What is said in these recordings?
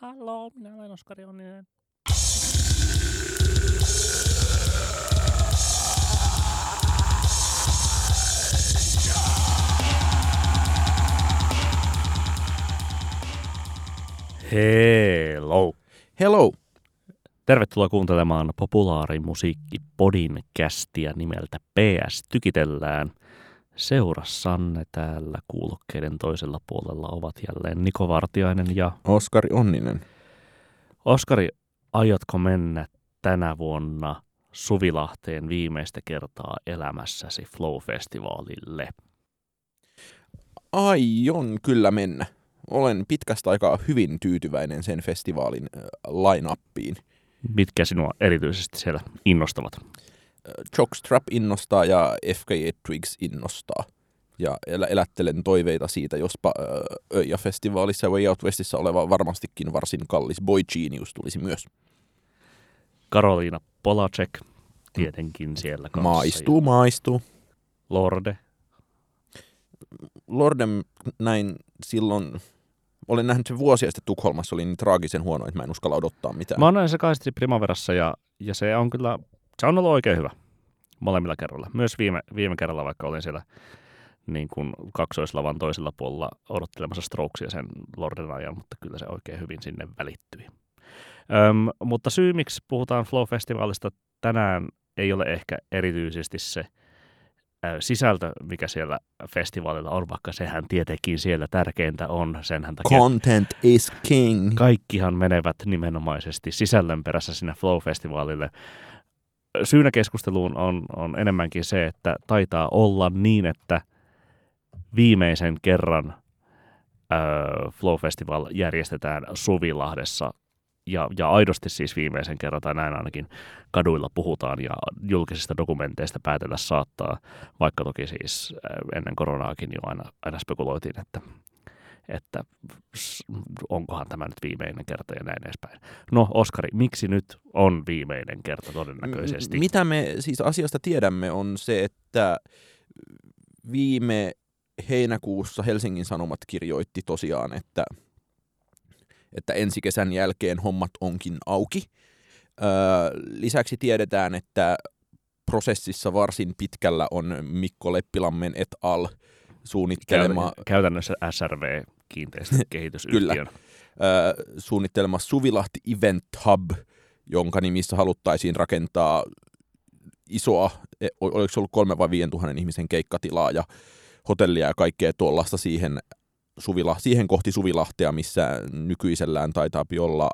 Hallo, minä olen Oskari Onninen. Hello. Hello! Tervetuloa kuuntelemaan populaarimusiikkipodin kästiä nimeltä PS Tykitellään. Seurassanne täällä kuulokkeiden toisella puolella ovat jälleen Niko Vartiainen ja Oskari Onninen. Oskari, aiotko mennä tänä vuonna Suvilahteen viimeistä kertaa elämässäsi Flow-festivaalille? Aion kyllä mennä. Olen pitkästä aikaa hyvin tyytyväinen sen festivaalin äh, line-uppiin. Mitkä sinua erityisesti siellä innostavat? Jockstrap innostaa ja FKE Twigs innostaa. Ja elä, elättelen toiveita siitä, jospa Öija-festivaalissa ja Way Out Westissä oleva varmastikin varsin kallis Boy Genius tulisi myös. Karoliina Polacek, tietenkin siellä kanssa. Maistuu, maistuu. Lorde, Lordem näin silloin, olen nähnyt sen vuosia sitten Tukholmassa, oli niin traagisen huono, että mä en uskalla odottaa mitään. Mä oon näin se kahdesti Primaverassa ja, ja se on kyllä, se on ollut oikein hyvä molemmilla kerralla. Myös viime, viime kerralla, vaikka olin siellä niin kuin kaksoislavan toisella puolella odottelemassa Strokesia sen Lorden ajan, mutta kyllä se oikein hyvin sinne välittyi. Öm, mutta syy, miksi puhutaan Flow-festivaalista tänään, ei ole ehkä erityisesti se ö, sisältö, mikä siellä festivaalilla on, vaikka sehän tietenkin siellä tärkeintä on. Senhän takia Content is king. kaikkihan menevät nimenomaisesti sisällön perässä sinne Flow-festivaalille. Syynä keskusteluun on, on enemmänkin se, että taitaa olla niin, että viimeisen kerran äh, Flow-festival järjestetään Suvilahdessa ja, ja aidosti siis viimeisen kerran, tai näin ainakin kaduilla puhutaan ja julkisista dokumenteista päätellä saattaa, vaikka toki siis ennen koronaakin jo aina, aina spekuloitiin, että, että onkohan tämä nyt viimeinen kerta ja näin edespäin. No Oskari, miksi nyt on viimeinen kerta todennäköisesti? M- Mitä me siis asiasta tiedämme on se, että viime heinäkuussa Helsingin Sanomat kirjoitti tosiaan, että, että ensi kesän jälkeen hommat onkin auki. Öö, lisäksi tiedetään, että prosessissa varsin pitkällä on Mikko Leppilammen et al. suunnittelema, Käytä- Käytännössä SRV kiinteistökehitysyhtiön. öö, suunnittelema Suvilahti Event Hub, jonka nimissä haluttaisiin rakentaa isoa, e- oliko se ollut kolme vai viiden tuhannen ihmisen keikkatilaa ja hotellia ja kaikkea tuollaista siihen, Suvila, siihen kohti Suvilahtea, missä nykyisellään taitaa olla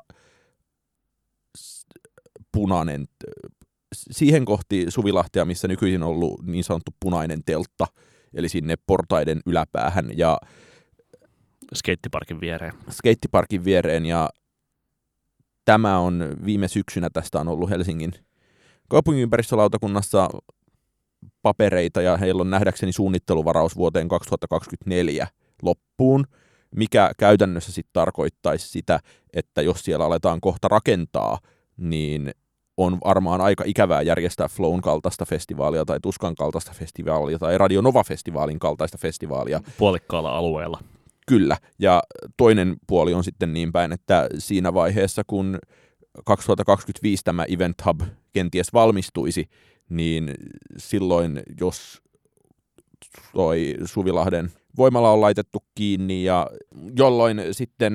punainen, siihen kohti Suvilahtea, missä nykyisin on ollut niin sanottu punainen teltta, eli sinne portaiden yläpäähän ja Skeittiparkin viereen. skeittiparkin viereen ja tämä on viime syksynä tästä on ollut Helsingin kaupunginympäristölautakunnassa papereita ja heillä on nähdäkseni suunnitteluvaraus vuoteen 2024 loppuun, mikä käytännössä sitten tarkoittaisi sitä, että jos siellä aletaan kohta rakentaa, niin on varmaan aika ikävää järjestää Flown kaltaista festivaalia tai Tuskan kaltaista festivaalia tai Radio Nova-festivaalin kaltaista festivaalia, Puolikkaalla alueella. Kyllä, ja toinen puoli on sitten niin päin, että siinä vaiheessa, kun 2025 tämä Event Hub kenties valmistuisi, niin silloin, jos toi Suvilahden voimala on laitettu kiinni ja jolloin sitten,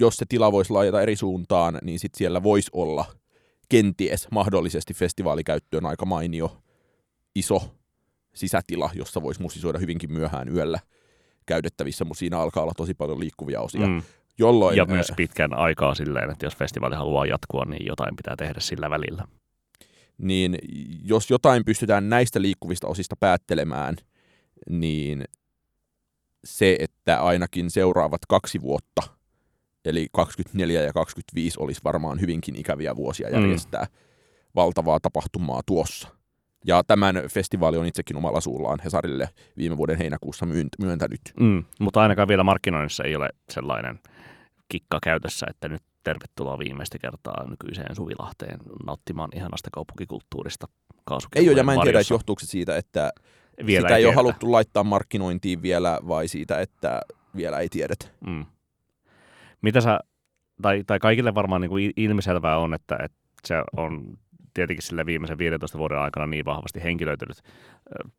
jos se tila voisi laajata eri suuntaan, niin sitten siellä voisi olla kenties mahdollisesti festivaalikäyttöön aika mainio iso sisätila, jossa voisi musisoida hyvinkin myöhään yöllä käytettävissä, mutta siinä alkaa olla tosi paljon liikkuvia osia. Mm. Jolloin, Ja myös pitkän aikaa silleen, että jos festivaali haluaa jatkua, niin jotain pitää tehdä sillä välillä. niin jos jotain pystytään näistä liikkuvista osista päättelemään, niin se, että ainakin seuraavat kaksi vuotta, eli 24 ja 25 olisi varmaan hyvinkin ikäviä vuosia Mm. järjestää mm. valtavaa tapahtumaa tuossa. Ja tämän festivaali on itsekin omalla suullaan Hesarille viime vuoden heinäkuussa myöntä- myöntänyt. Mm. Mutta ainakaan vielä markkinoinnissa ei ole sellainen kikka käytössä, että nyt tervetuloa viimeistä kertaa nykyiseen Suvilahteen nauttimaan ihanasta kaupunkikulttuurista Ei ole, ja mä en tiedä, johtuuko se siitä, että vielä sitä ei ole tiedetä. haluttu laittaa markkinointiin vielä, vai siitä, että vielä ei tiedetä. Mm. Mitä sä tai, tai kaikille varmaan niin kuin ilmiselvää on, että, että se on tietenkin sille viimeisen 15 vuoden aikana niin vahvasti henkilöitynyt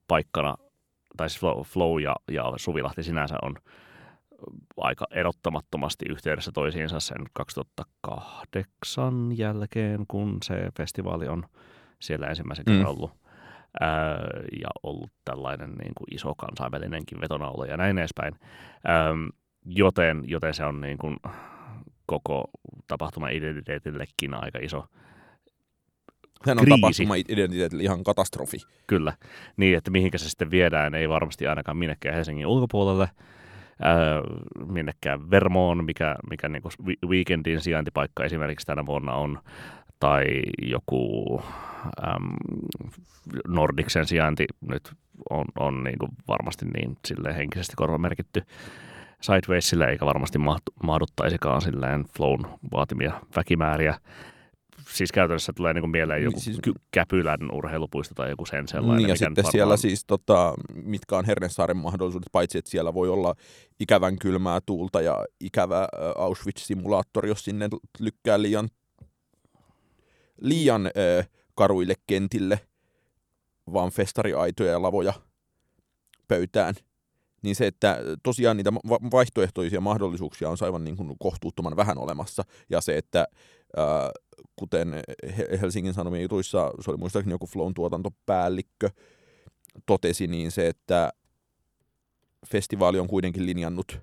paikkana, tai siis Flow, ja, ja Suvilahti sinänsä on aika erottamattomasti yhteydessä toisiinsa sen 2008 jälkeen, kun se festivaali on siellä ensimmäisen kerran mm. ollut. Ää, ja ollut tällainen niin kuin iso kansainvälinenkin vetonaulo ja näin edespäin. Ää, joten, joten se on niin kuin koko tapahtuma identiteetillekin aika iso Hän on kriisi. tapahtuma identiteetille ihan katastrofi. Kyllä, niin että mihinkä se sitten viedään, ei varmasti ainakaan minnekään Helsingin ulkopuolelle, ää, minnekään Vermoon, mikä, mikä niin weekendin sijaintipaikka esimerkiksi tänä vuonna on, tai joku äm, Nordiksen sijainti nyt on, on niin kuin varmasti niin sille henkisesti korvamerkitty Sidewaysille, eikä varmasti mahduttaisikaan silleen flown vaatimia väkimääriä siis käytännössä tulee niin kuin mieleen joku siis, Käpylän urheilupuisto tai joku sen sellainen. Niin ja sitten varmaan... siellä siis, tota, mitkä on Hernesaaren mahdollisuudet, paitsi että siellä voi olla ikävän kylmää tuulta ja ikävä Auschwitz-simulaattori, jos sinne lykkää liian, liian äh, karuille kentille, vaan festariaitoja ja lavoja pöytään. Niin se, että tosiaan niitä vaihtoehtoisia mahdollisuuksia on aivan niin kuin kohtuuttoman vähän olemassa. Ja se, että kuten Helsingin Sanomien jutuissa, se oli muistaakseni joku Flown tuotantopäällikkö, totesi, niin se, että festivaali on kuitenkin linjannut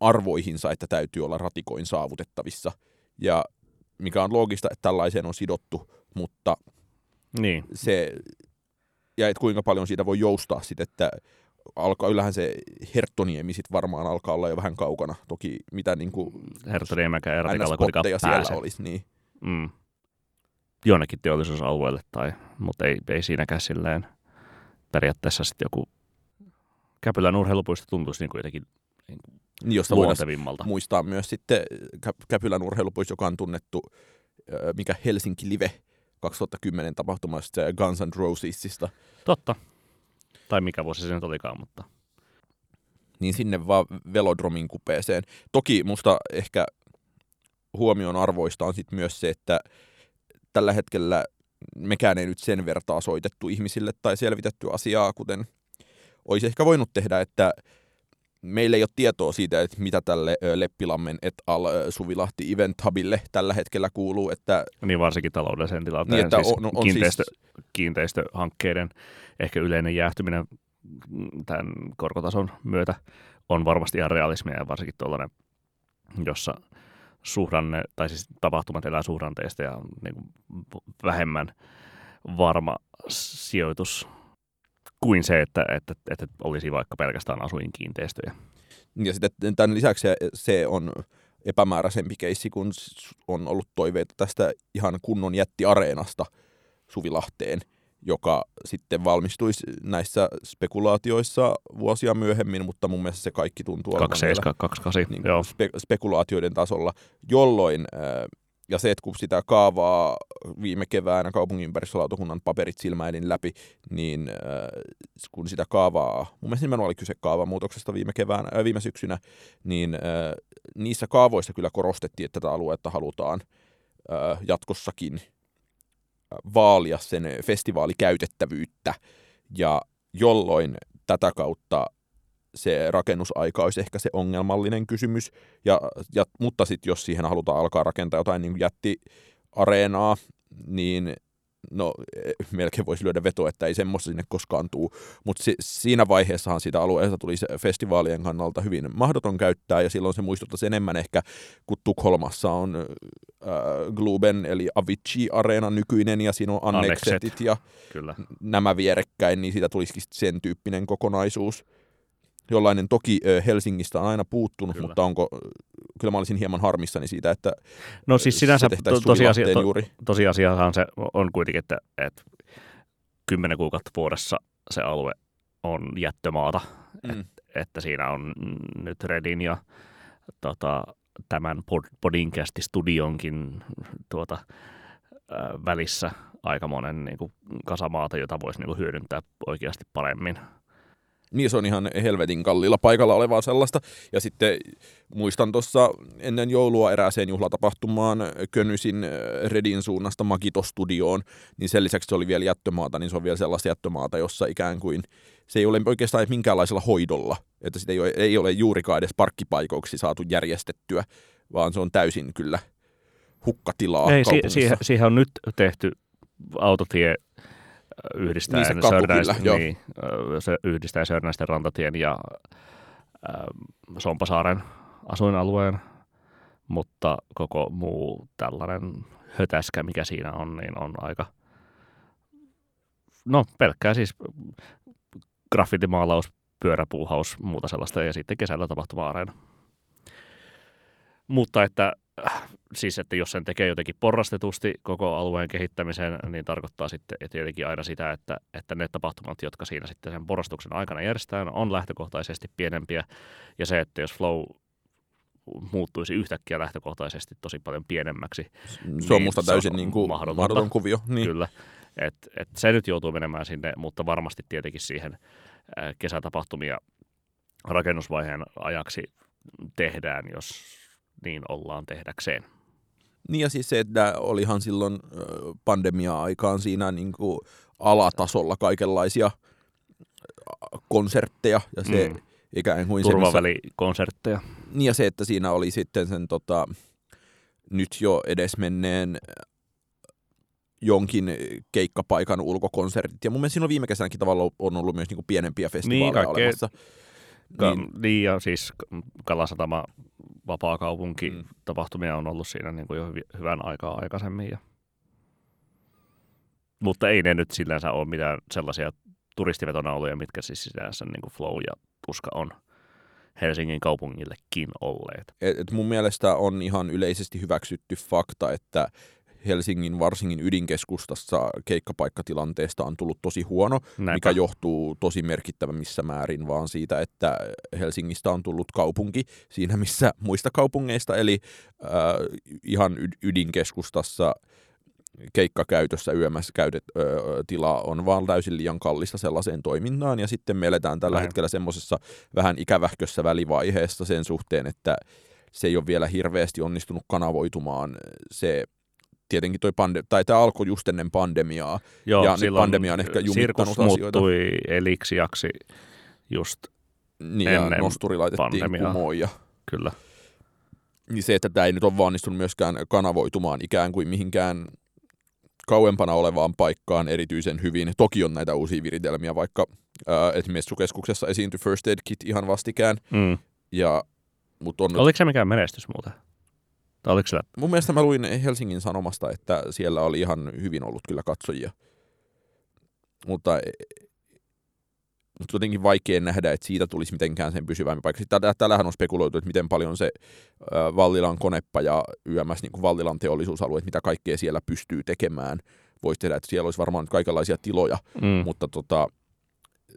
arvoihinsa, että täytyy olla ratikoin saavutettavissa. Ja mikä on loogista, että tällaiseen on sidottu, mutta niin. se, ja että kuinka paljon siitä voi joustaa sitten, että alkaa, yllähän se Herttoniemi sit varmaan alkaa olla jo vähän kaukana. Toki mitä niin kuin Herttoniemäkään kuitenkaan siellä olisi, niin mm, jonnekin teollisuusalueelle, tai, mutta ei, ei siinäkään silleen periaatteessa sitten joku Käpylän urheilupuisto tuntuisi niin kuin jotenkin niin kuin josta luontevimmalta. muistaa myös sitten Käpylän urheilupuisto, joka on tunnettu, mikä Helsinki Live 2010 tapahtumasta Guns N' Rosesista. Totta. Tai mikä vuosi se nyt olikaan, mutta... Niin sinne vaan velodromin kupeeseen. Toki musta ehkä huomion arvoista on sitten myös se, että tällä hetkellä mekään ei nyt sen vertaa soitettu ihmisille tai selvitetty asiaa, kuten olisi ehkä voinut tehdä, että meillä ei ole tietoa siitä, että mitä tälle Leppilammen et al Suvilahti Event Hubille tällä hetkellä kuuluu. Että, niin varsinkin taloudellisen tilanteen, niin, että siis on, on kiinteistö, siis... kiinteistöhankkeiden ehkä yleinen jäähtyminen tämän korkotason myötä on varmasti ihan realismia ja varsinkin tuollainen, jossa suhdanne, tai siis tapahtumat elää suhdanteista ja niin vähemmän varma sijoitus kuin se, että, että, että olisi vaikka pelkästään asuinkiinteistöjä. Ja sitten tämän lisäksi se on epämääräisempi keissi, kun on ollut toiveita tästä ihan kunnon jättiareenasta Suvilahteen – joka sitten valmistuisi näissä spekulaatioissa vuosia myöhemmin, mutta mun mielestä se kaikki tuntuu olevan 27, 28, niin joo. Spe- spekulaatioiden tasolla, jolloin, ja se, että kun sitä kaavaa viime keväänä kaupungin ympäristölautakunnan paperit silmäilin läpi, niin kun sitä kaavaa, mun mielestä nimenomaan oli kyse kaavamuutoksesta viime, keväänä, äh, viime syksynä, niin niissä kaavoissa kyllä korostettiin, että tätä aluetta halutaan jatkossakin vaalia sen festivaalikäytettävyyttä, ja jolloin tätä kautta se rakennusaika olisi ehkä se ongelmallinen kysymys, ja, ja, mutta sitten jos siihen halutaan alkaa rakentaa jotain niin jättiareenaa, niin no e, melkein voisi lyödä veto, että ei semmoista sinne koskaan tuu, mutta si- siinä vaiheessahan siitä alueesta tuli festivaalien kannalta hyvin mahdoton käyttää, ja silloin se muistuttaisi enemmän ehkä, kun Tukholmassa on äh, Globen eli Avicii-areena nykyinen, ja siinä on Annexetit ja Kyllä. nämä vierekkäin, niin siitä tulisikin sen tyyppinen kokonaisuus jollainen toki Helsingistä on aina puuttunut, kyllä. mutta onko, kyllä mä olisin hieman harmissani siitä, että No siis sinänsä to, tosiasia, to, tosiasiahan se on kuitenkin, että, että kymmenen kuukautta vuodessa se alue on jättömaata, mm. että, että siinä on nyt Redin ja tota, tämän Podinkästi studionkin tuota, välissä aika monen niin kuin, kasamaata, jota voisi niin kuin, hyödyntää oikeasti paremmin Niin se on ihan helvetin kalliilla paikalla olevaa sellaista. Ja sitten muistan tuossa ennen joulua erääseen juhlatapahtumaan Könysin äh, Redin suunnasta Magito-studioon, niin sen lisäksi se oli vielä jättömaata, niin se on vielä sellaista jättömaata, jossa ikään kuin se ei ole oikeastaan minkäänlaisella hoidolla, että sitä ei ole, ei ole juurikaan edes parkkipaikoiksi saatu järjestettyä, vaan se on täysin kyllä hukkatilaa Ei, si- siihen, siihen on nyt tehty autotie yhdistää niin se kyllä, niin, se yhdistää Sörnäisten rantatien ja äh, Sompasaaren asuinalueen, mutta koko muu tällainen hötäskä, mikä siinä on, niin on aika, no pelkkää siis graffitimaalaus, pyöräpuuhaus, muuta sellaista ja sitten kesällä tapahtuma-areena. Mutta että siis, että jos sen tekee jotenkin porrastetusti koko alueen kehittämiseen, niin tarkoittaa sitten tietenkin aina sitä, että, että ne tapahtumat, jotka siinä sitten sen porrastuksen aikana järjestetään, on lähtökohtaisesti pienempiä. Ja se, että jos flow muuttuisi yhtäkkiä lähtökohtaisesti tosi paljon pienemmäksi. Se on niin musta täysin niin kuin mahdoton kuvio. Niin. Kyllä. Et, et se nyt joutuu menemään sinne, mutta varmasti tietenkin siihen kesätapahtumia rakennusvaiheen ajaksi tehdään, jos niin ollaan tehdäkseen. Niin ja siis se, että olihan silloin pandemia-aikaan siinä niin kuin alatasolla kaikenlaisia konsertteja ja se mm. ikään kuin Turvavälikonsertteja. Niin ja se, että siinä oli sitten sen tota, nyt jo edesmenneen jonkin keikkapaikan ulkokonsertit. Ja mun mielestä siinä on viime kesänäkin tavalla on ollut myös niin kuin pienempiä festivaaleja niin, olemassa. Ka- niin, niin, ja siis Kalasatama vapaakaupunki mm. tapahtumia on ollut siinä niin kuin jo hyvän aikaa aikaisemmin. Ja... Mutta ei ne nyt sillänsä ole mitään sellaisia turistivetona oluja, mitkä siis sinänsä niin kuin flow ja tuska on Helsingin kaupungillekin olleet. Et, et mun mielestä on ihan yleisesti hyväksytty fakta, että Helsingin varsinkin ydinkeskustassa keikkapaikkatilanteesta on tullut tosi huono, Näinpä. mikä johtuu tosi merkittävämissä määrin vaan siitä, että Helsingistä on tullut kaupunki siinä missä muista kaupungeista, eli äh, ihan ydinkeskustassa keikkakäytössä yömässä käytet, ö, tila on vaan täysin liian kallista sellaiseen toimintaan, ja sitten me eletään tällä Näin. hetkellä semmoisessa vähän ikävähkössä välivaiheessa sen suhteen, että se ei ole vielä hirveästi onnistunut kanavoitumaan se tietenkin toi pande- tai tämä alkoi just ennen pandemiaa, Joo, ja nyt pandemia on ehkä jumittanut asioita. muuttui eliksiaksi just niin, ennen ja nosturi laitettiin pandemiaa. kumoon. Ja... Kyllä. Niin se, että tämä ei nyt ole onnistunut myöskään kanavoitumaan ikään kuin mihinkään kauempana olevaan paikkaan erityisen hyvin. Toki on näitä uusia viritelmiä, vaikka ää, esimerkiksi keskuksessa esiintyi First Aid Kit ihan vastikään. Mm. Ja, mut on Oliko se mikään menestys muuten? Tai oliko siellä? Mun mielestä mä luin Helsingin Sanomasta, että siellä oli ihan hyvin ollut kyllä katsojia. Mutta e, mutta jotenkin vaikea nähdä, että siitä tulisi mitenkään sen pysyvämpi paikka. Sitten täällähän on spekuloitu, että miten paljon se Vallilan konepa ja YMS, niin kuin Vallilan teollisuusalue, että mitä kaikkea siellä pystyy tekemään, voisi tehdä. Että siellä olisi varmaan kaikenlaisia tiloja, mm. mutta tota,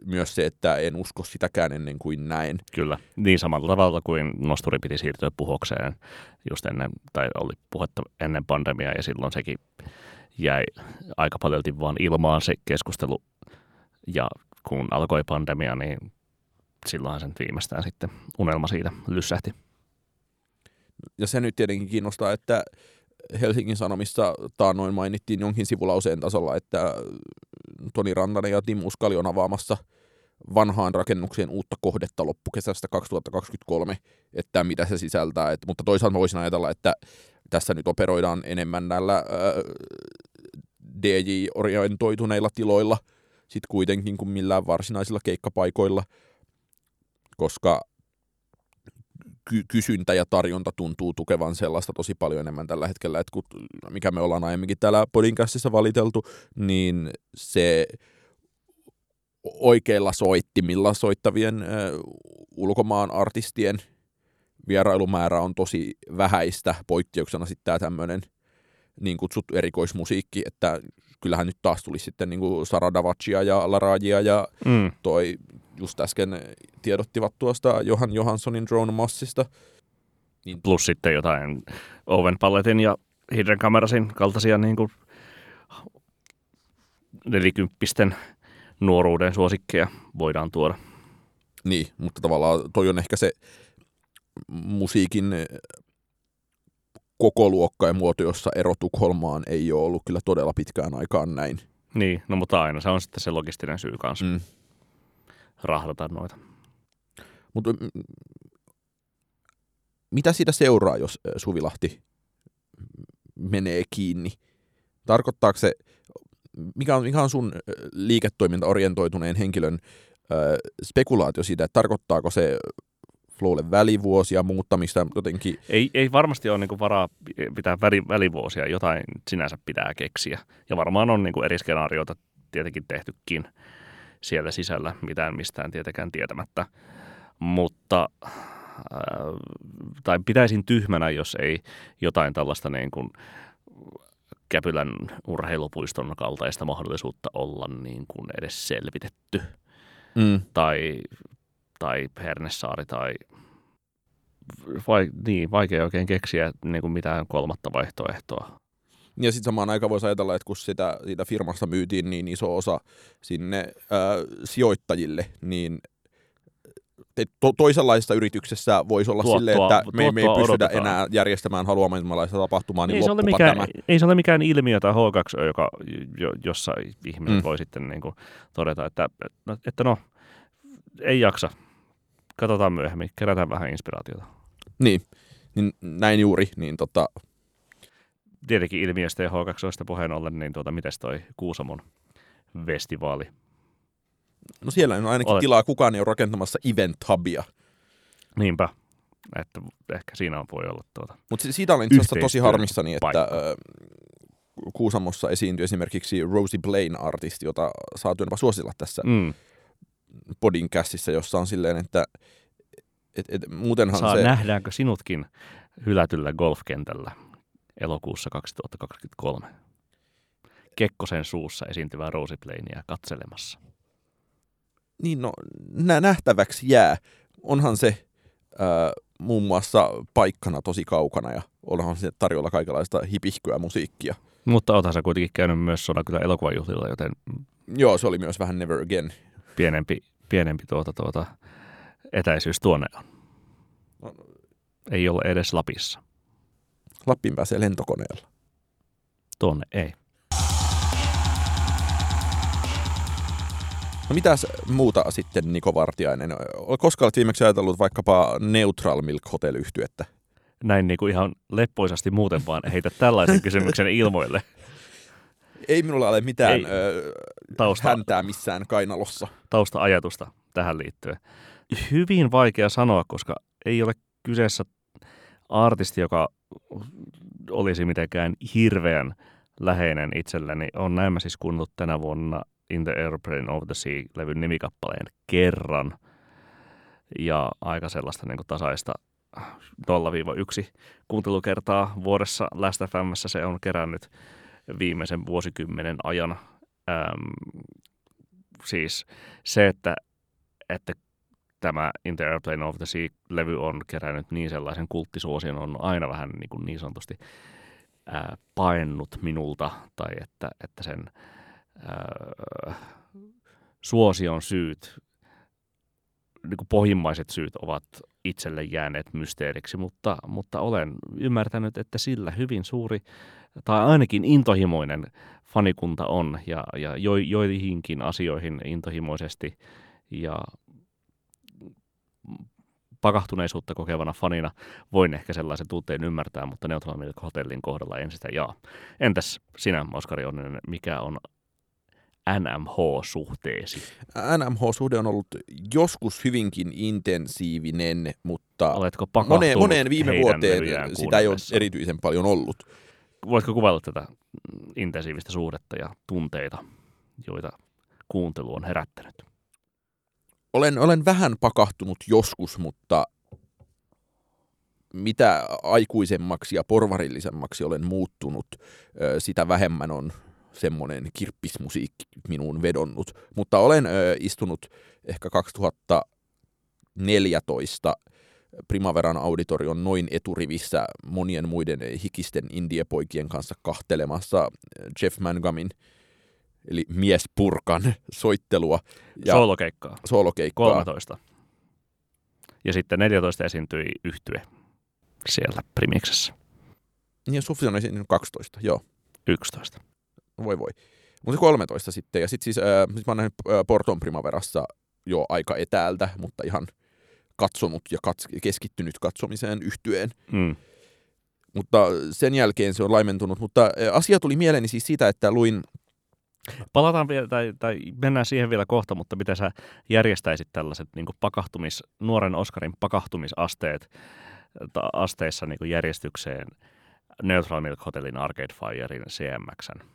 myös se, että en usko sitäkään ennen kuin näin. Kyllä, niin samalla tavalla kuin nosturi piti siirtyä puhokseen just ennen, tai oli puhetta ennen pandemiaa ja silloin sekin jäi aika paljon vaan ilmaan se keskustelu ja kun alkoi pandemia, niin silloinhan sen viimeistään sitten unelma siitä lyssähti. Ja se nyt tietenkin kiinnostaa, että Helsingin Sanomissa taannoin mainittiin jonkin sivulauseen tasolla, että Toni Rantanen ja Tim Uskali on avaamassa vanhaan rakennukseen uutta kohdetta loppukesästä 2023, että mitä se sisältää. Et, mutta toisaalta voisin ajatella, että tässä nyt operoidaan enemmän näillä äh, DJ-orientoituneilla tiloilla sit kuitenkin kuin millään varsinaisilla keikkapaikoilla, koska ky- kysyntä ja tarjonta tuntuu tukevan sellaista tosi paljon enemmän tällä hetkellä, että kun, mikä me ollaan aiemminkin täällä podcastissa valiteltu, niin se oikeilla soittimilla soittavien ö, ulkomaan artistien vierailumäärä on tosi vähäistä, poikkeuksena sitten tämä tämmöinen niin kutsuttu erikoismusiikki, että kyllähän nyt taas tuli sitten niin kuin Sara Davacia ja Larajia ja mm. toi just äsken tiedottivat tuosta Johan Johanssonin Drone Massista. Niin. Plus sitten jotain Owen Palletin ja Hidden Camerasin kaltaisia niin kuin nelikymppisten nuoruuden suosikkeja voidaan tuoda. Niin, mutta tavallaan toi on ehkä se musiikin koko luokka ja muoto, jossa ero Tukholmaan ei ole ollut kyllä todella pitkään aikaan näin. Niin, no mutta aina se on sitten se logistinen syy kanssa mm. rahdata noita. Mutta mitä siitä seuraa, jos Suvilahti menee kiinni? Tarkoittaako se, mikä on, mikä on sun liiketoiminta-orientoituneen henkilön äh, spekulaatio siitä, että tarkoittaako se Flowlle välivuosia muuttamista jotenkin? Ei, ei varmasti ole niin varaa pitää väli, välivuosia, jotain sinänsä pitää keksiä. Ja varmaan on niin eri skenaarioita tietenkin tehtykin siellä sisällä, mitään mistään tietenkään tietämättä. Mutta äh, tai pitäisin tyhmänä, jos ei jotain tällaista niin kuin Käpylän urheilupuiston kaltaista mahdollisuutta olla niin kuin edes selvitetty. Mm. Tai, tai Hernesaari tai vai, niin, vaikea oikein keksiä niin kuin mitään kolmatta vaihtoehtoa. Ja sitten samaan aikaan voisi ajatella, että kun sitä, siitä firmasta myytiin niin iso osa sinne ää, sijoittajille, niin to, toisenlaisessa yrityksessä voisi olla tuottoa, silleen, että me, me ei pystytä odotetaan. enää järjestämään haluamalaista tapahtumaa, niin ei se, ole mikään, tämä. ei se ole mikään ilmiö tai H2, joka, jo, jossa ihminen mm. voi sitten niin kuin todeta, että, että no, ei jaksa. Katsotaan myöhemmin, kerätään vähän inspiraatiota. Niin, niin näin juuri. Niin tota... Tietenkin ilmiöstä ja H2 puheen ollen, niin tuota, miten toi Kuusamon festivaali No siellä on ainakin Olet... tilaa, kukaan ei ole rakentamassa event hubia. Niinpä, että ehkä siinä voi olla tuota Mutta siitä olen itse tosi harmissani, että äh, Kuusamossa esiintyi esimerkiksi Rosie Blaine artisti, jota saa jopa suosilla tässä mm. Podcastissa, jossa on silleen, että et, et, muutenhan Saa, se... Nähdäänkö sinutkin hylätyllä golfkentällä elokuussa 2023? Kekkosen suussa esiintyvää Rosie Blainea katselemassa niin no, nähtäväksi jää. Onhan se ää, muun muassa paikkana tosi kaukana ja onhan se tarjolla kaikenlaista hipihkyä musiikkia. Mutta oothan sä kuitenkin käynyt myös kyllä elokuvajuhlilla, joten... Joo, se oli myös vähän Never Again. Pienempi, pienempi tuota, tuota, etäisyys tuonne on. No, ei ole edes Lapissa. Lappiin pääsee lentokoneella. Tuonne ei. No mitäs muuta sitten Niko Vartiainen? Koska olet viimeksi ajatellut vaikkapa Neutral Milk Hotel yhtyettä? Näin niin kuin ihan leppoisasti muuten vaan heitä tällaisen kysymyksen ilmoille. Ei minulla ole mitään Ei, tausta, häntää missään kainalossa. Tausta-ajatusta tähän liittyen. Hyvin vaikea sanoa, koska ei ole kyseessä artisti, joka olisi mitenkään hirveän läheinen itselleni. On näin mä siis kuunnellut tänä vuonna In the Airplane of the Sea-levyn nimikappaleen kerran. Ja aika sellaista niin tasaista 0-1 kuuntelukertaa vuodessa Last FMssä se on kerännyt viimeisen vuosikymmenen ajan. Ähm, siis se, että, että tämä In the Airplane of the Sea-levy on kerännyt niin sellaisen kulttisuosion, on aina vähän niin, kuin niin sanotusti ää, paennut minulta, tai että, että sen äh, suosion syyt, niin kuin pohjimmaiset syyt ovat itselle jääneet mysteeriksi, mutta, mutta olen ymmärtänyt, että sillä hyvin suuri tai ainakin intohimoinen fanikunta on ja, ja jo, joihinkin asioihin intohimoisesti ja pakahtuneisuutta kokevana fanina voin ehkä sellaisen tunteen ymmärtää, mutta Neutral Milk Hotellin kohdalla en sitä jaa. Entäs sinä, Oskari Onninen, mikä on NMH-suhteesi? NMH-suhde on ollut joskus hyvinkin intensiivinen, mutta Oletko moneen, moneen viime vuoteen sitä ei ole erityisen paljon ollut. Voitko kuvailla tätä intensiivistä suhdetta ja tunteita, joita kuuntelu on herättänyt? Olen, olen vähän pakahtunut joskus, mutta mitä aikuisemmaksi ja porvarillisemmaksi olen muuttunut, sitä vähemmän on semmoinen kirppismusiikki minuun vedonnut. Mutta olen ö, istunut ehkä 2014 Primaveran auditorion noin eturivissä monien muiden hikisten indiepoikien kanssa kahtelemassa Jeff Mangamin eli Mies Purkan soittelua. Ja soolokeikkaa. Soolokeikkaa. 13. Ja sitten 14 esiintyi yhtye siellä Primiksessä. Niin Sufi on esiintynyt 12, joo. 11. Voi voi. Mutta 13 sitten. Ja sitten siis, äh, sit mä oon nähnyt äh, Porton Primaverassa jo aika etäältä, mutta ihan katsonut ja kats- keskittynyt katsomiseen yhtyeen. Mm. Mutta sen jälkeen se on laimentunut. Mutta asia tuli mieleeni siis siitä, että luin Palataan vielä, tai, tai mennään siihen vielä kohta, mutta miten sä järjestäisit tällaiset niin pakahtumis, nuoren Oscarin pakahtumisasteet ta, asteissa niin järjestykseen Neutral Milk Hotelin, Arcade Firein, CMXn?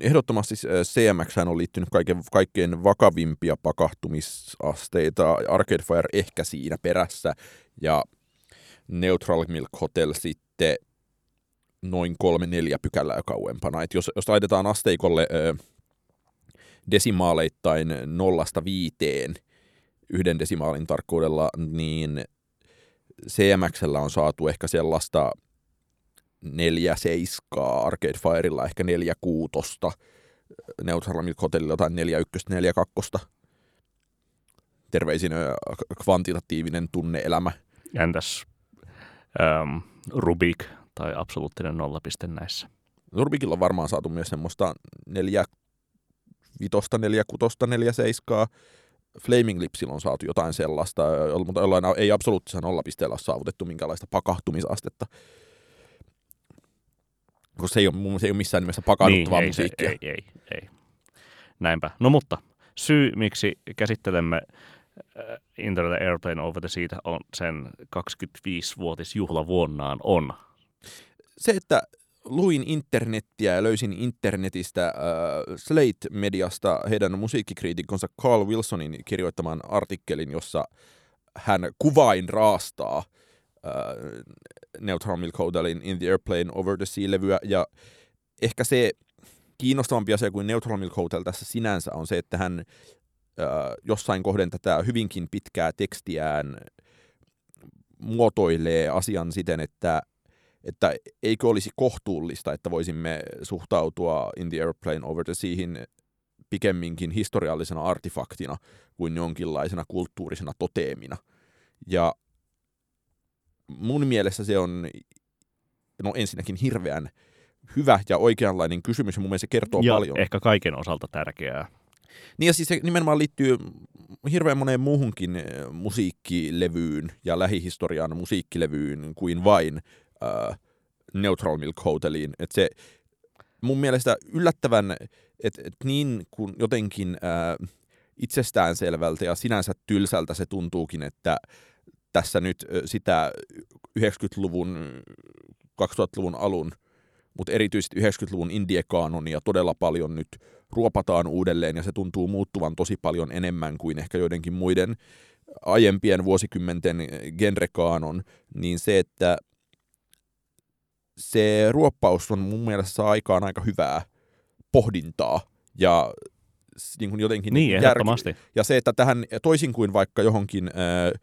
Ehdottomasti CMX on liittynyt kaiken, kaikkein vakavimpia pakahtumisasteita, Arcade Fire ehkä siinä perässä, ja Neutral Milk Hotel sitten noin kolme neljä pykälää kauempana. Et jos, jos laitetaan asteikolle ö, desimaaleittain nollasta viiteen yhden desimaalin tarkkuudella, niin CMXllä on saatu ehkä sellaista neljä seiskaa, Arcade Firella ehkä neljä kuutosta, Neutral Milk Hotellilla jotain neljä ykköstä, neljä kakkosta. Terveisin kvantitatiivinen tunneelämä. Entäs ähm, Rubik tai absoluuttinen nollapiste näissä? Rubikilla on varmaan saatu myös semmoista neljä vitosta, neljä kutosta, neljä seiskaa. Flaming Lipsillä on saatu jotain sellaista, mutta jollain ei absoluuttisella nollapisteellä ole saavutettu minkälaista pakahtumisastetta koska se ei ole, se ei ole missään nimessä pakahduttavaa niin, musiikkia. Ei, ei, ei, ei. Näinpä. No mutta syy, miksi käsittelemme äh, Into the Airplane Over the Sea on sen 25-vuotisjuhlavuonnaan on. Se, että luin internettiä ja löysin internetistä äh, Slate-mediasta heidän musiikkikriitikkonsa Carl Wilsonin kirjoittaman artikkelin, jossa hän kuvain raastaa – äh, Neutral Hotelin In the Airplane Over the Sea-levyä, ja ehkä se kiinnostavampi asia kuin Neutral Milk Hotel tässä sinänsä on se, että hän äh, jossain kohden tätä hyvinkin pitkää tekstiään muotoilee asian siten, että, että eikö olisi kohtuullista, että voisimme suhtautua In the Airplane Over the Seahin pikemminkin historiallisena artifaktina kuin jonkinlaisena kulttuurisena toteemina. Ja mun mielestä se on no ensinnäkin hirveän hyvä ja oikeanlainen kysymys, ja mun mielestä se kertoo ja paljon. ehkä kaiken osalta tärkeää. Niin ja siis se nimenomaan liittyy hirveän moneen muuhunkin eh, musiikkilevyyn ja lähihistorian musiikkilevyyn kuin vain uh, Neutral Milk Hoteliin. Et se mun mielestä yllättävän, että et niin kuin jotenkin uh, itsestäänselvältä ja sinänsä tylsältä se tuntuukin, että tässä nyt sitä 90-luvun, 2000-luvun alun, mutta erityisesti 90-luvun indiekaanonia todella paljon nyt ruopataan uudelleen ja se tuntuu muuttuvan tosi paljon enemmän kuin ehkä joidenkin muiden aiempien vuosikymmenten genrekaanon, niin se, että se ruoppaus on mun mielestä saa aikaan aika hyvää pohdintaa ja niin kuin jotenkin niin, järki. Ja se, että tähän toisin kuin vaikka johonkin äh,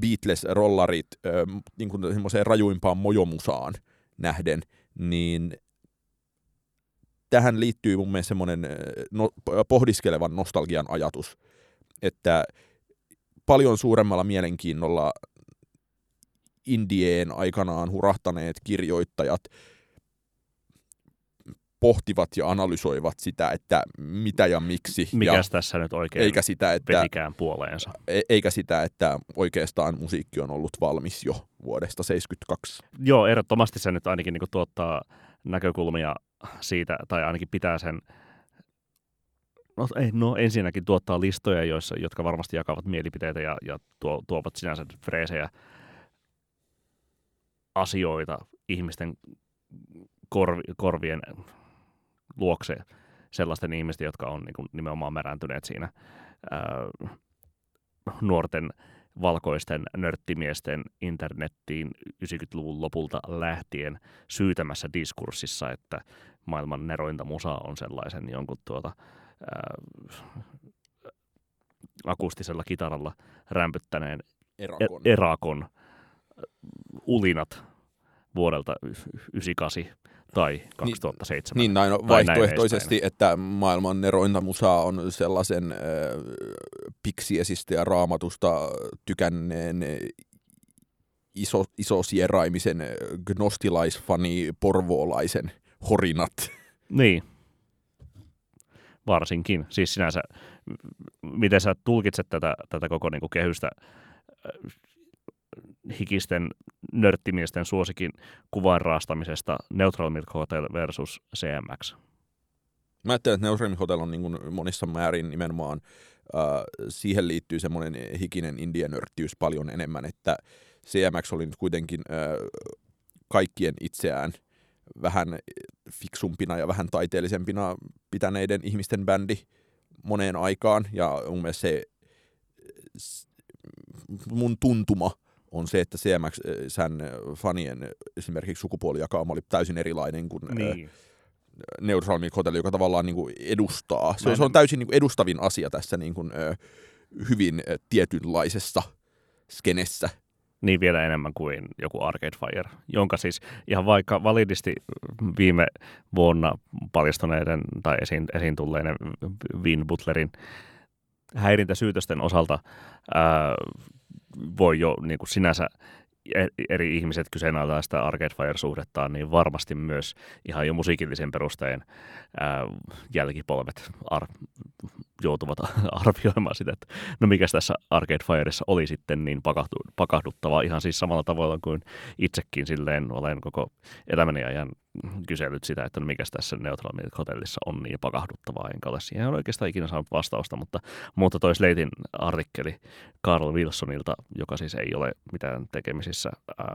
Beatles-rollarit niin kuin semmoiseen rajuimpaan mojomusaan nähden, niin tähän liittyy mun mielestä semmoinen no, pohdiskelevan nostalgian ajatus, että paljon suuremmalla mielenkiinnolla Indien aikanaan hurahtaneet kirjoittajat pohtivat ja analysoivat sitä, että mitä ja miksi. Mikäs ja tässä nyt oikein eikä sitä, että, vetikään puoleensa. E- eikä sitä, että oikeastaan musiikki on ollut valmis jo vuodesta 1972. Joo, ehdottomasti se nyt ainakin niin tuottaa näkökulmia siitä, tai ainakin pitää sen No, ei, no ensinnäkin tuottaa listoja, joissa, jotka varmasti jakavat mielipiteitä ja, ja tuo, tuovat sinänsä freesejä asioita ihmisten korvi, korvien luokse sellaisten ihmisten, jotka on niin kuin nimenomaan märäntyneet siinä ää, nuorten valkoisten nörttimiesten internettiin 90-luvun lopulta lähtien syytämässä diskurssissa, että maailman nerointa musaa on sellaisen jonkun tuota, ää, akustisella kitaralla rämpyttäneen erakon, erakon ulinat vuodelta 98 tai 2007. Niin, näin on Tai vaihtoehtoisesti, että maailman nerointa musaa on sellaisen äh, piksiesistä ja raamatusta tykänneen iso, isosieraimisen gnostilaisfani porvoolaisen horinat. Niin. Varsinkin. Siis sinänsä, miten sä tulkitset tätä, tätä koko niin kuin kehystä hikisten nörttimiesten suosikin kuvan raastamisesta Neutral Milk Hotel versus CMX? Mä ajattelen, että Neutral Hotel on niin monissa määrin nimenomaan, äh, siihen liittyy semmoinen hikinen indianörttiys paljon enemmän, että CMX oli nyt kuitenkin äh, kaikkien itseään vähän fiksumpina ja vähän taiteellisempina pitäneiden ihmisten bändi moneen aikaan, ja mun mielestä se mun tuntuma on se, että CMX sän fanien esimerkiksi sukupuolijakauma oli täysin erilainen kuin niin. Neutral Milk Hotel, joka tavallaan niin kuin edustaa. Se on, se on täysin niin kuin edustavin asia tässä niin kuin, hyvin tietynlaisessa skenessä. Niin vielä enemmän kuin joku Arcade Fire, jonka siis ihan vaikka validisti viime vuonna paljastuneiden tai esiin, esiin tulleiden Vin Butlerin häirintäsyytösten osalta ää, voi jo niin kuin sinänsä e- eri ihmiset kyseenalaistaa Arcade Fire-suhdettaan, niin varmasti myös ihan jo musiikillisen perustein ää, jälkipolvet ar- joutuvat arvioimaan sitä, että no mikä tässä Arcade Fireissa oli sitten niin pakahduttavaa ihan siis samalla tavalla kuin itsekin silleen olen koko elämäni ajan kysellyt sitä, että no mikä tässä Neutral Milk Hotellissa on niin pakahduttavaa, enkä ole siihen oikeastaan ikinä saanut vastausta, mutta, mutta toi Slatein artikkeli Carl Wilsonilta, joka siis ei ole mitään tekemisissä äh,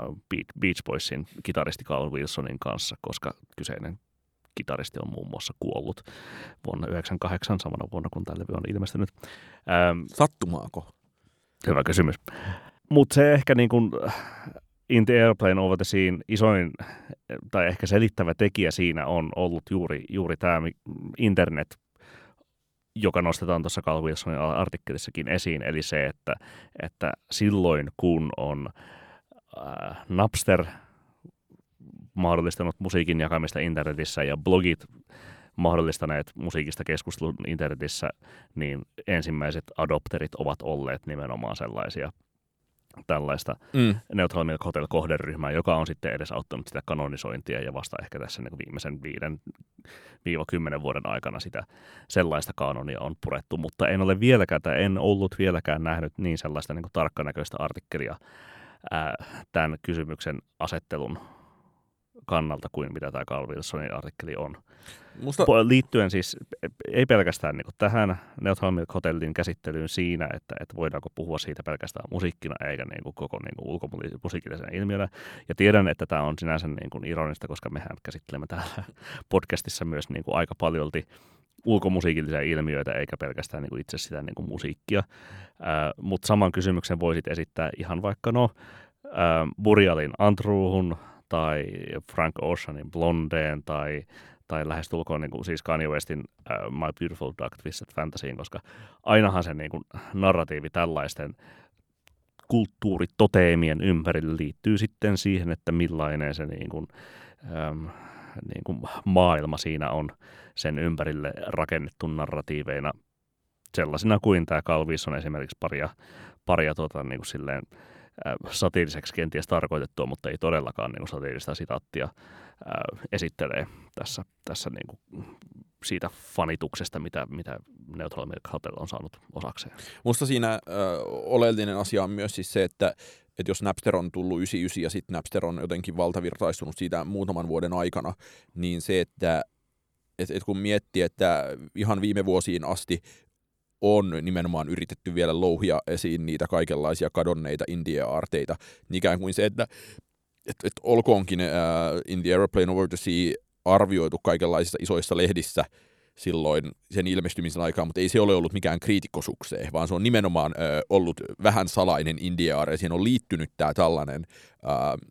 Beach Boysin kitaristi Carl Wilsonin kanssa, koska kyseinen kitaristi on muun muassa kuollut vuonna 1998, samana vuonna kun tämä levy on ilmestynyt. Ähm, Sattumaako? Hyvä kysymys. Mutta se ehkä niin kuin In the Airplane the Scene isoin tai ehkä selittävä tekijä siinä on ollut juuri, juuri tämä internet, joka nostetaan tuossa Carl Wilsonin artikkelissakin esiin, eli se, että, että silloin kun on äh, Napster mahdollistanut musiikin jakamista internetissä ja blogit mahdollistaneet musiikista keskustelun internetissä, niin ensimmäiset adopterit ovat olleet nimenomaan sellaisia tällaista Mm. Neutral Milk Hotel kohderyhmää, joka on sitten edesauttanut sitä kanonisointia ja vasta ehkä tässä niin viimeisen viiden viiva kymmenen vuoden aikana sitä sellaista kanonia on purettu, mutta en ole vieläkään tai en ollut vieläkään nähnyt niin sellaista niin tarkkanäköistä artikkelia ää, tämän kysymyksen asettelun kannalta kuin mitä tämä Carl Wilsonin artikkeli on. Musta, liittyen siis ei pelkästään niin tähän Neutral Milk Hotellin käsittelyyn siinä, että, että voidaanko puhua siitä pelkästään musiikkina eikä niin kuin koko niin kuin ulkomusiikillisena ilmiönä. Ja tiedän, että tämä on sinänsä niin kuin ironista, koska mehän käsittelemme täällä podcastissa myös niin kuin aika paljolti ulkomusiikillisia ilmiöitä, eikä pelkästään niin kuin itse sitä niin kuin musiikkia. Äh, Mutta saman kysymyksen voisit esittää ihan vaikka no äh, Burialin Antruuhun tai Frank Oceanin Blondeen tai tai lähestulkoon niin kuin, siis Kanye Westin uh, My Beautiful Dark Twisted Fantasyin, koska ainahan se niin kuin, narratiivi tällaisten kulttuuritoteemien ympärille liittyy sitten siihen, että millainen se niin kuin, äm, niin kuin maailma siinä on sen ympärille rakennettu narratiiveina sellaisina kuin tämä Carl Wilson esimerkiksi paria, paria tota, niin kuin silleen, äh, satiiriseksi kenties tarkoitettua, mutta ei todellakaan niin kuin satiirista sitaattia äh, esittelee tässä, tässä niin kuin siitä fanituksesta, mitä, mitä Neutral Milk Hotel on saanut osakseen. musta siinä ö, oleellinen asia on myös siis se, että että jos Napster on tullut 99 ja sitten Napster on jotenkin valtavirtaistunut siitä muutaman vuoden aikana, niin se, että et, et kun miettii, että ihan viime vuosiin asti on nimenomaan yritetty vielä louhia esiin niitä kaikenlaisia kadonneita indie-aarteita, niin ikään kuin se, että et, et olkoonkin ää, In the Aeroplane Over the Sea arvioitu kaikenlaisissa isoissa lehdissä silloin sen ilmestymisen aikaan, mutta ei se ole ollut mikään kriitikkosukseen, vaan se on nimenomaan ö, ollut vähän salainen indie-aare, ja siihen on liittynyt tämä tällainen ö,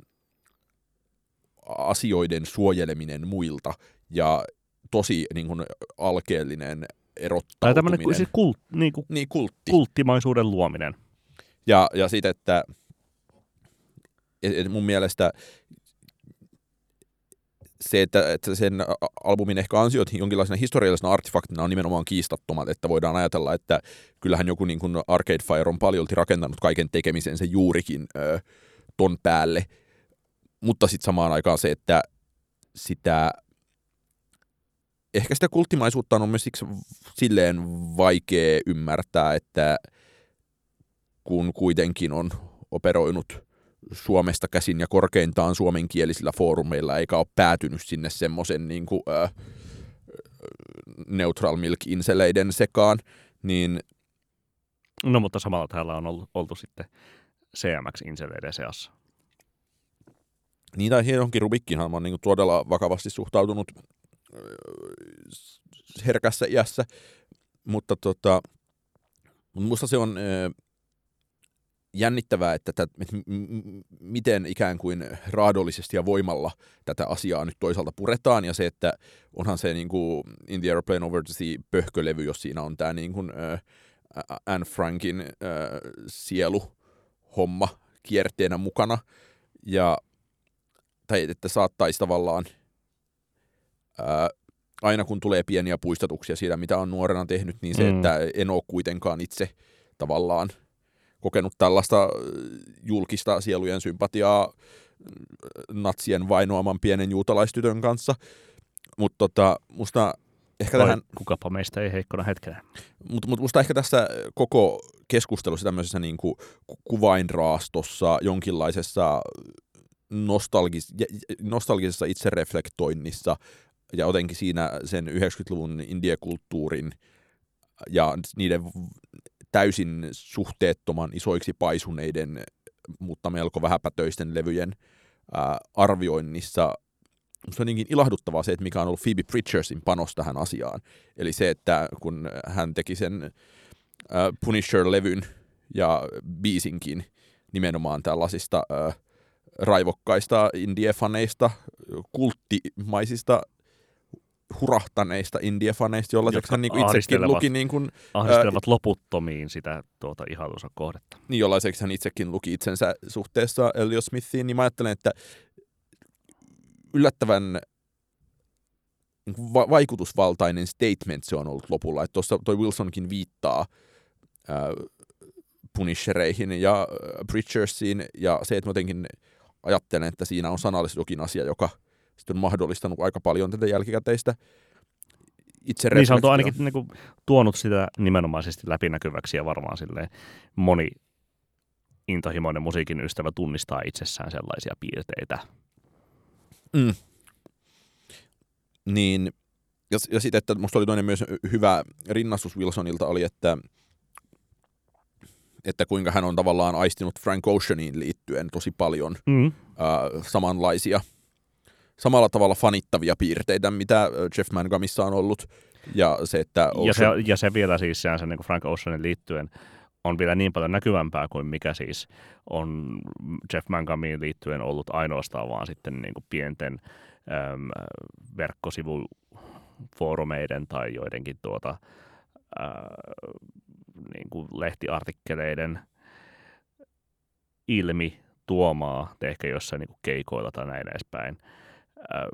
asioiden suojeleminen muilta, ja tosi niin kuin, alkeellinen Tai erottautuminen. tämmöinen siis kult, niin kuin niin, kultti. kulttimaisuuden luominen. Ja, ja sitten, että et, et mun mielestä se, että, että sen albumin ehkä ansiot jonkinlaisena historiallisena artefaktina on nimenomaan kiistattomat, että voidaan ajatella, että kyllähän joku niin kuin Arcade Fire on paljolti rakentanut kaiken tekemisensä juurikin ö, ton päälle, mutta sitten samaan aikaan se, että sitä ehkä sitä kulttimaisuutta on myös siksi silleen vaikea ymmärtää, että kun kuitenkin on operoinut Suomesta käsin ja korkeintaan suomenkielisillä foorumeilla, eikä ole päätynyt sinne semmoisen niin kuin, äh, neutral milk inseleiden sekaan, niin... No mutta samalla täällä on ollut, oltu sitten CMX-inseleiden seassa. Niin tai Hienonkin Rubikkinhan on niin todella vakavasti suhtautunut herkässä iässä, mutta tota, musta se on jännittävää, että, tätä, että miten ikään kuin raadollisesti ja voimalla tätä asiaa nyt toisaalta puretaan, ja se, että onhan se niin kuin In the Airplane Over the Sea pöhkölevy, jos siinä on tämä niin kuin, äh, Anne Frankin äh, sielu homma kierteenä mukana, ja tai että saattaisi tavallaan ää, aina kun tulee pieniä puistatuksia siitä, mitä on nuorena tehnyt, niin se, mm. että en ole kuitenkaan itse tavallaan kokenut tällaista julkista sielujen sympatiaa natsien vainoaman pienen juutalaistytön kanssa. Mutta tota, musta ehkä Vai tähän... Kukapa meistä ei heikkona hetkenä. Mutta mut musta ehkä tässä koko keskustelussa tämmöisessä niin kuin kuvainraastossa, jonkinlaisessa nostalgis, nostalgisessa itsereflektoinnissa ja jotenkin siinä sen 90-luvun indiekulttuurin ja niiden täysin suhteettoman isoiksi paisuneiden, mutta melko vähäpätöisten levyjen ää, arvioinnissa se on niinkin ilahduttavaa se, että mikä on ollut Phoebe Pritchardsin panos tähän asiaan. Eli se, että kun hän teki sen äh, Punisher-levyn ja biisinkin nimenomaan tällaisista äh, raivokkaista indie-faneista, kulttimaisista hurahtaneista indie-faneista, jolla hän niin itsekin luki... Niin kuin, ahdistelevat ää, loputtomiin sitä tuota ihailunsa kohdetta. Niin, jollaiseksi hän itsekin luki itsensä suhteessa Elliot Smithiin, niin mä ajattelen, että yllättävän niin va- vaikutusvaltainen statement se on ollut lopulla. Että tuossa toi Wilsonkin viittaa ää, Punishereihin ja Preachersiin, ja se, että jotenkin ajattelen, että siinä on sanallisesti jokin asia, joka sitten on mahdollistanut aika paljon tätä jälkikäteistä itse Niin se on ainakin niin kuin, tuonut sitä nimenomaisesti läpinäkyväksi ja varmaan silleen moni intohimoinen musiikin ystävä tunnistaa itsessään sellaisia piirteitä. Mm. Niin, ja, ja sitten, että musta oli toinen myös hyvä rinnastus Wilsonilta oli, että että kuinka hän on tavallaan aistinut Frank Oceaniin liittyen tosi paljon mm. äh, samanlaisia, samalla tavalla fanittavia piirteitä, mitä Jeff Mangamissa on ollut. Ja se, että Ocean... ja, se, ja se vielä siis se niin Frank Oceanin liittyen on vielä niin paljon näkyvämpää kuin mikä siis on Jeff Mangamiin liittyen ollut ainoastaan vaan sitten niin kuin pienten äm, verkkosivufoorumeiden tai joidenkin tuota, ää, niin kuin lehtiartikkeleiden ilmi tuomaa, ehkä jossain niin kuin keikoilla tai näin edespäin,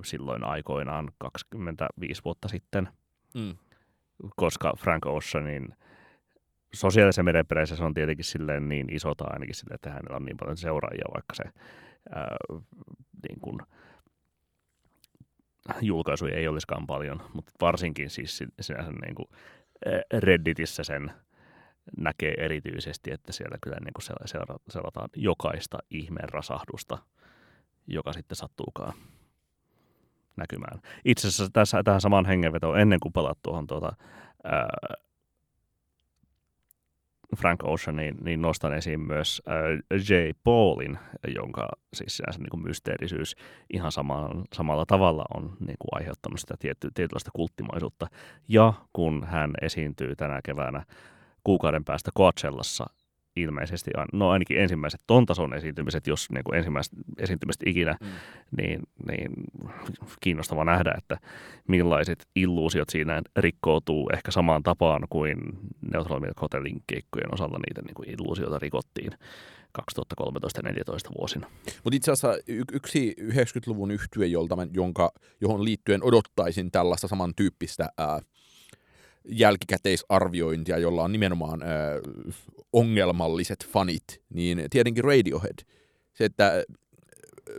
silloin aikoinaan 25 vuotta sitten. Mm. Koska Frank Oceanin sosiaalisen merenperäisessä se on tietenkin silleen niin iso tai ainakin silleen, että hänellä on niin paljon seuraajia, vaikka se ää, niin kuin, julkaisuja ei olisikaan paljon, mutta varsinkin siis sinänsä niin kuin Redditissä sen näkee erityisesti, että siellä kyllä niin kuin seurataan jokaista ihmeen rasahdusta, joka sitten sattuukaan näkymään. Itse asiassa tässä, tähän samaan hengenvetoon, ennen kuin palaat tuohon tuota, ää, Frank Oceaniin, niin nostan esiin myös J. Paulin, jonka siis se niin kuin mysteerisyys ihan sama, samalla tavalla on niin kuin aiheuttanut sitä tietty, tietynlaista kulttimaisuutta. Ja kun hän esiintyy tänä keväänä kuukauden päästä Coachellassa ilmeisesti, no ainakin ensimmäiset ton tason esiintymiset, jos niin kuin ensimmäiset esiintymiset ikinä, mm. niin, niin kiinnostava nähdä, että millaiset illuusiot siinä rikkoutuu ehkä samaan tapaan kuin Neutral Milk Hotelin keikkojen osalla niitä niin kuin illuusioita rikottiin, 2013 ja 2014 vuosina. Mutta itse asiassa y- yksi 90-luvun yhtye, jolta mä, jonka, johon liittyen odottaisin tällaista samantyyppistä ää, jälkikäteisarviointia, jolla on nimenomaan ää, ongelmalliset fanit, niin tietenkin Radiohead. Se, että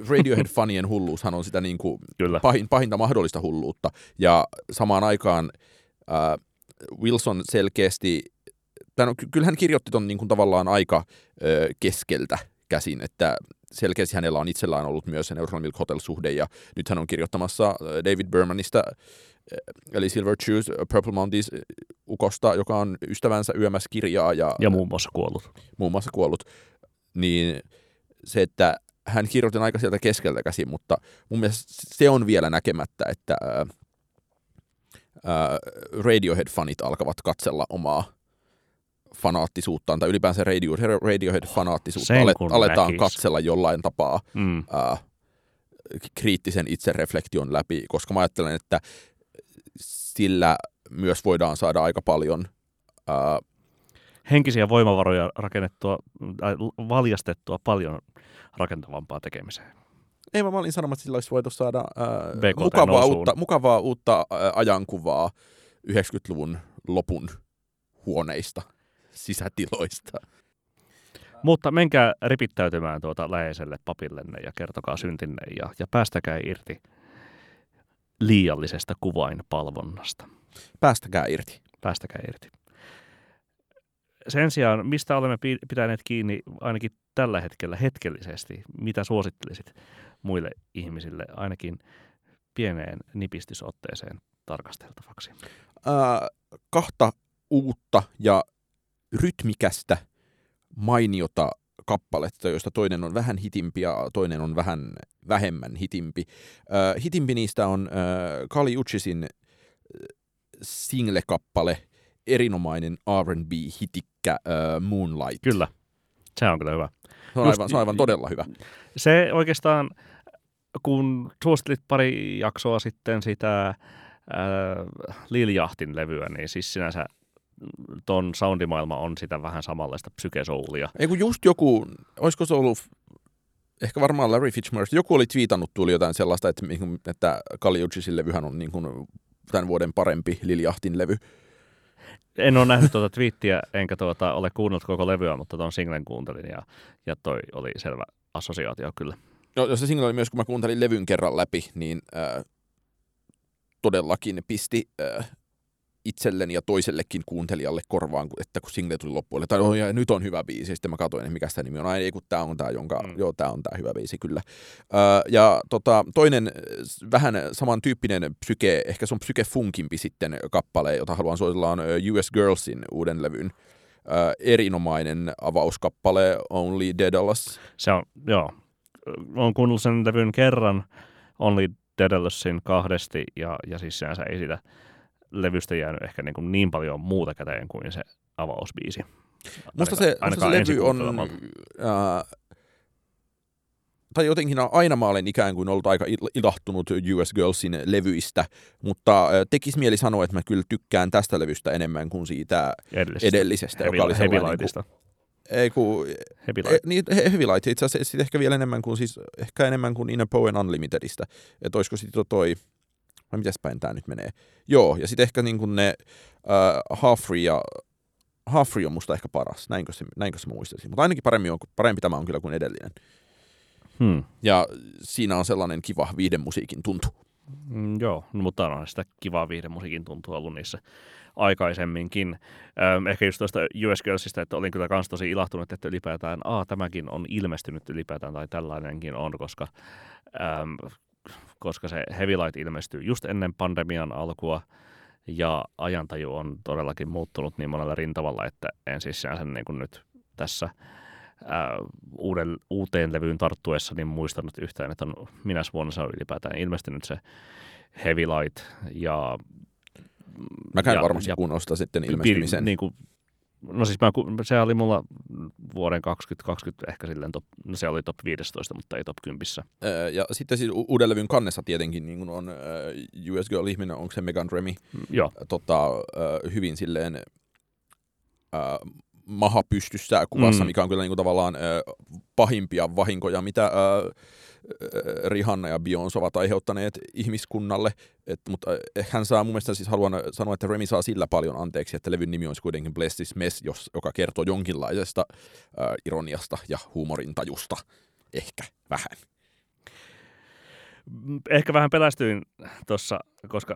Radiohead-fanien hulluushan on sitä niin kuin Kyllä. pahin, pahinta mahdollista hulluutta. Ja samaan aikaan äh, Wilson selkeästi, tai no, ky- kyllä hän kirjoitti ton niin kuin tavallaan aika äh, keskeltä käsin, että selkeästi hänellä on itsellään ollut myös se Neutral Milk Hotel-suhde, ja nyt hän on kirjoittamassa äh, David Bermanista, äh, eli Silver Shoes, äh, Purple Mounties äh, ukosta, joka on ystävänsä yömässä kirjaa ja, Ja muun muassa kuollut. muun muassa kuollut, niin se, että hän kirjoitti aika sieltä keskeltä käsin, mutta mun mielestä se on vielä näkemättä, että Radiohead-fanit alkavat katsella omaa fanaattisuuttaan, tai ylipäänsä radio, Radiohead-fanaattisuutta Sen ale, kun aletaan näkis. katsella jollain tapaa Mm. ää, kriittisen itsereflektion läpi, koska mä ajattelen, että sillä myös voidaan saada aika paljon ää, Henkisiä voimavaroja rakennettua, tai valjastettua paljon rakentavampaa tekemiseen. Ei vaan mä olin sanomassa, että sillä olisi voitu saada ää, mukavaa, nousuun. uutta, mukavaa uutta ää, ajankuvaa 90-luvun lopun huoneista, sisätiloista. Mutta menkää ripittäytymään tuota läheiselle papillenne ja kertokaa syntinne ja, ja päästäkää irti liiallisesta kuvainpalvonnasta. Päästäkää irti. Päästäkää irti. Sen sijaan, mistä olemme pi- pitäneet kiinni ainakin tällä hetkellä hetkellisesti, mitä suosittelisit muille ihmisille ainakin pieneen nipistysotteeseen tarkasteltavaksi? Ää, kahta uutta ja rytmikästä mainiota kappaletta, joista toinen on vähän hitimpi ja toinen on vähän vähemmän hitimpi. Ää, hitimpi niistä on ää, Kali Uchisin single-kappale, erinomainen R&B-hitikkä ää, Moonlight. Kyllä, se on kyllä hyvä. Se on, Just- aivan, se on aivan todella hyvä. Se oikeastaan, kun suosittelit pari jaksoa sitten sitä äh, Liljahtin levyä, niin siis sinänsä ton soundimaailma on sitä vähän samanlaista psykesoulia. Ei kun just joku, olisiko se ollut, ehkä varmaan Larry Fitzmaurice, joku oli twiitannut tuli jotain sellaista, että, että Kali Uchisin levyhän on niin kuin tämän vuoden parempi Liljahtin levy. En ole nähnyt tuota twiittiä, enkä tuota, ole kuunnellut koko levyä, mutta tuon singlen kuuntelin ja, ja toi oli selvä assosiaatio kyllä. No, jos se single oli myös, kun mä kuuntelin levyn kerran läpi, niin äh, todellakin pisti äh, itselleni ja toisellekin kuuntelijalle korvaan, että kun single tuli loppuun, että oh, ja nyt on hyvä biisi, ja sitten mä katsoin, että mikä sitä nimi on, ai ei kun tää on tää, jonka, Mm. joo, tää on tää hyvä biisi, kyllä. Äh, ja tota, toinen äh, vähän samantyyppinen psyke, ehkä se on psyke funkimpi sitten kappale, jota haluan suositella, on US Girlsin uuden levyn. Äh, erinomainen avauskappale Only Daedalus. Se on, joo, olen kuunnellut sen levyn kerran, Only Daedalusin kahdesti, ja, ja siis sinänsä ei siitä levystä jäänyt ehkä niin, kuin niin paljon muuta käteen kuin se avausbiisi. Musta se, musta se levy on, ää, tai jotenkin aina mä olen ikään kuin ollut aika il- ilahtunut US Girlsin levyistä, mutta ää, tekisi mieli sanoa, että mä kyllä tykkään tästä levystä enemmän kuin siitä edellisestä. edellisestä, Heavy, joka oli heavy sellainen Lightista. Niin kuin, ei kun, Heavy e, Light. niin, he- Heavy Light, itse asiassa ehkä vielä enemmän kuin, siis, ehkä enemmän kuin In a Poem Unlimitedista, että olisiko sitten toi, vai mitäs päin tää nyt menee. Joo, ja sitten ehkä niin kuin ne äh, Free ja Free on musta ehkä paras, näinkö se, näinkö se muistaisin. Mutta ainakin paremmin on, parempi tämä on kyllä kuin edellinen. Hmm. Ja siinä on sellainen kiva viiden musiikin tuntu. Mm, joo, no, mutta on sitä kivaa viihdemusiikin tuntua ollut niissä aikaisemminkin. Öm, ehkä just tuosta US Girlsista, että olin kyllä kans tosi ilahtunut, että ylipäätään, aa, tämäkin on ilmestynyt ylipäätään, tai tällainenkin on, koska, äm, koska se Heavy Light ilmestyy just ennen pandemian alkua, ja ajantaju on todellakin muuttunut niin monella rintamalla, että en siis sinänsä niin kuin nyt tässä ää, uuden, uuteen levyyn tarttuessa niin muistanut yhtään, että on minä vuonna se on ylipäätään ilmestynyt se Heavy Light ja Mä käyn Ja- varmasti ja- sitä sitten ilmestymisen. Niin kuin, no siis mä, se oli mulla vuoden 2020 ehkä silleen top, no se oli top 15, mutta ei top 10. Öö, Ja sitten siis u- uuden levyn kannessa tietenkin niin on US Girl-ihminen, onko se Megan Remy, Joo, tota, hyvin silleen maha pystyssä kuvassa, Mm. mikä on kyllä niin kuin tavallaan pahimpia vahinkoja, mitä Rihanna ja Beyoncé ovat aiheuttaneet ihmiskunnalle. Et, mutta hän saa mun mielestä siis haluan sanoa, että Remi saa sillä paljon anteeksi, että levyn nimi on kuitenkin Bless This Mess, jos, joka kertoo jonkinlaisesta ö, ironiasta ja huumorintajusta. Ehkä vähän. Ehkä vähän pelästyin tuossa, koska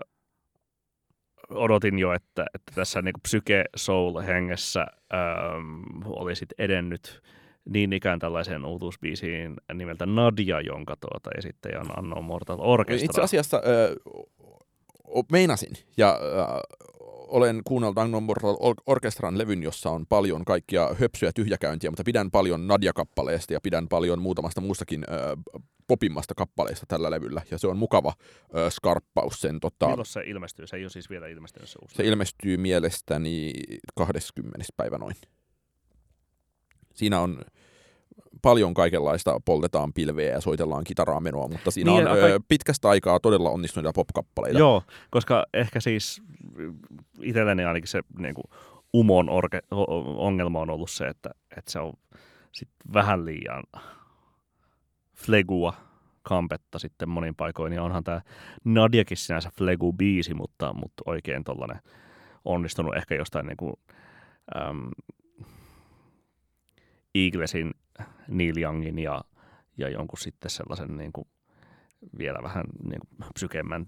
odotin jo, että, että tässä niin psyke soul hengessä ähm, olisit edennyt niin ikään tällaiseen uutuusbiisiin nimeltä Nadia, jonka tuota esittäjä on Anno Mortal Orchestra. Itse asiassa ö, meinasin, ja olen kuunnellut Agnon Mortal Or- Orchestran levyn, jossa on paljon kaikkia höpsyjä tyhjäkäyntiä, mutta pidän paljon Nadia-kappaleesta ja pidän paljon muutamasta muustakin ö, popimmasta kappaleesta tällä levyllä, ja se on mukava ö, skarppaus sen tota, Milloin se ilmestyy? Se ei ole siis vielä ilmestynyt se uusi. Se ilmestyy mielestäni 20. päivä noin. Siinä on paljon kaikenlaista, poltetaan pilveä ja soitellaan kitaraa menoa, mutta siinä Niin, on ö, kaik- pitkästä aikaa todella onnistuneita pop-kappaleita. Joo, koska ehkä siis itselleni ainakin se niin kuin Umon orke, ongelma on ollut se, että, että se on sit vähän liian flegua kampetta sitten monin paikoin. Ja onhan tämä Nadiakin sinänsä flegu-biisi, mutta, mutta oikein tollainen onnistunut ehkä jostain niin kuin, äm, Eaglesin, Neil Youngin ja, ja jonkun sitten sellaisen niin kuin, vielä vähän niin kuin psykemmän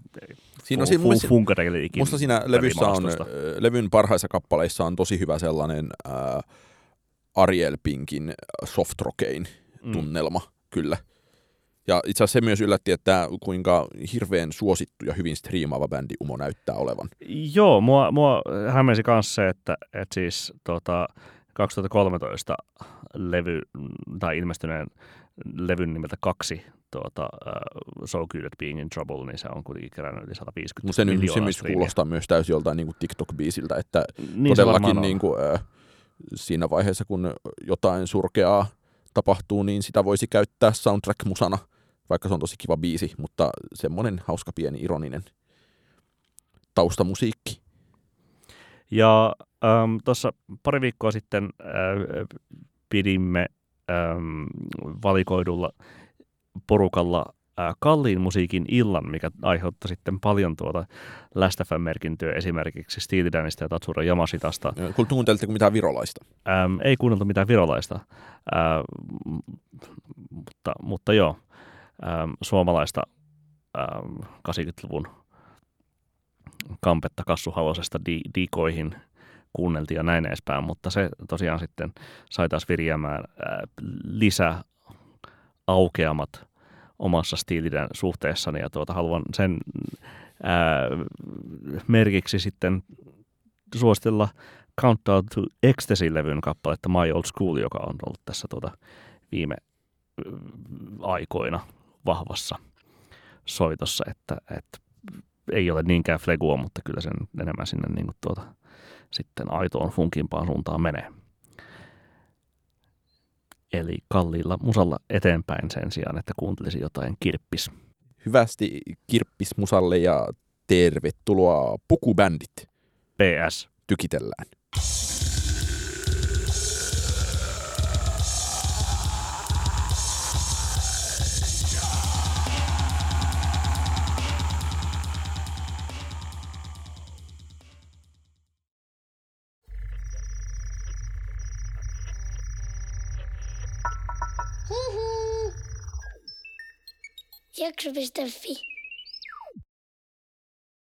Siinä on mun, funkadeliikin musta siinä levyssä on, levyn parhaissa kappaleissa on tosi hyvä sellainen ää, Ariel Pinkin soft rockein Mm. tunnelma, kyllä. Ja itse asiassa se myös yllätti, että kuinka hirveän suosittu ja hyvin striimaava bändi Umo näyttää olevan. Joo, mua, mua hämmensi myös se, että, että siis tota, 2013 levy, tai ilmestyneen levyn nimeltä kaksi, tuota, uh, So Good at Being in Trouble, niin se on kuitenkin kerännyt yli 150 Mutta se nyt se miljoonaa myös striimiä. kuulostaa myös täysin joltain niin TikTok-biisiltä, että Niin todellakin niin kuin, ö, siinä vaiheessa, kun jotain surkeaa tapahtuu, niin sitä voisi käyttää soundtrack-musana, vaikka se on tosi kiva biisi, mutta semmoinen hauska pieni ironinen taustamusiikki. Ja ähm, tuossa pari viikkoa sitten äh, pidimme ähm, valikoidulla porukalla äh, kalliin musiikin illan, mikä aiheutti sitten paljon tuota Last merkintöä esimerkiksi Steely Danista ja Tatsuro Yamashitasta. Kun kuuntelitteko mitään virolaista? Ähm, ei kuunneltu mitään virolaista, äh, mutta, mutta joo, ähm, suomalaista ähm, 80-luvun kampetta kassuhalosesta di- dikoihin kuunneltiin ja näin edespäin, mutta se tosiaan sitten sai taas virjäämään äh, lisää aukeamat omassa stiilidän suhteessani ja tuota, haluan sen ää, merkiksi sitten suositella Countdown to Ecstasy-levyn kappaletta My Old School, joka on ollut tässä tuota viime ö, aikoina vahvassa soitossa, että, että ei ole niinkään flegua, mutta kyllä sen enemmän sinne niin kuin tuota, sitten aitoon funkimpaan suuntaan menee. Eli kalliilla musalla eteenpäin sen sijaan, että kuuntelisi jotain kirppis. Hyvästi kirppis musalle ja tervetuloa Pukubändit. PS. Tykitellään. Jakso.fi